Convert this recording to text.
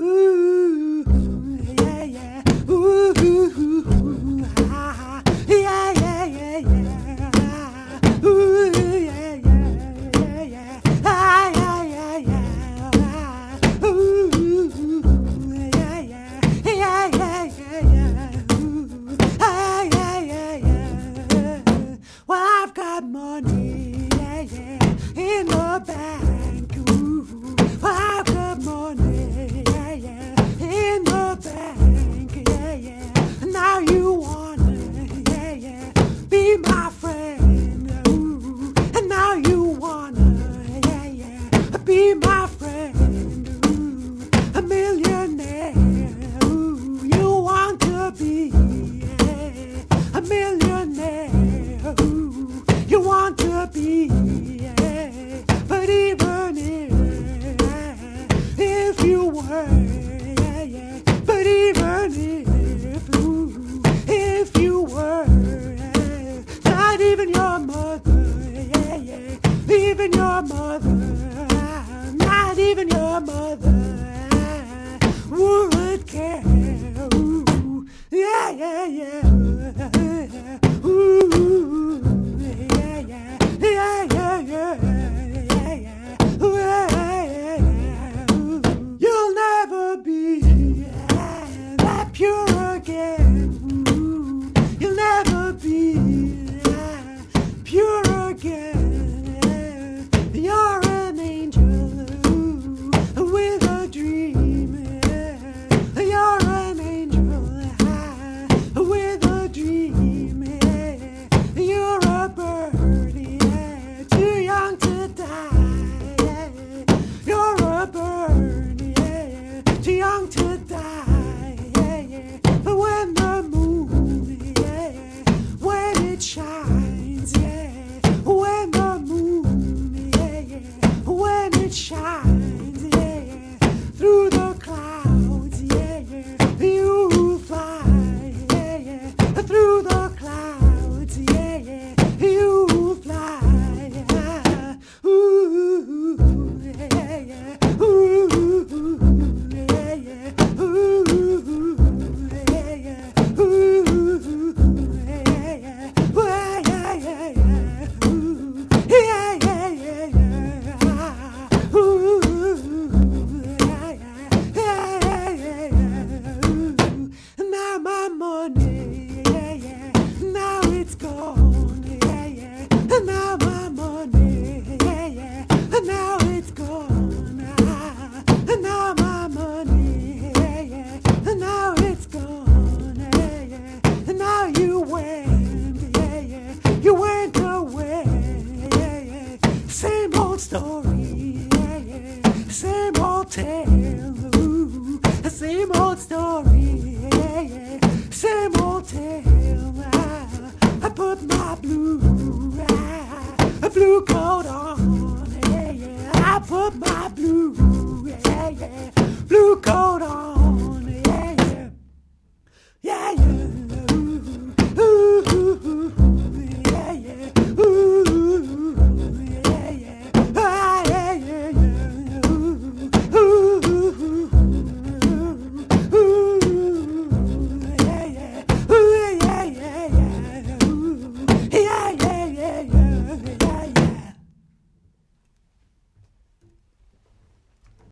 Ooh. Yeah, yeah. But even if pure old tale. Ooh, same old story. Yeah, yeah. Same old tale. I, I put my blue, a blue coat on. Yeah, yeah. I put my blue. Yeah, yeah.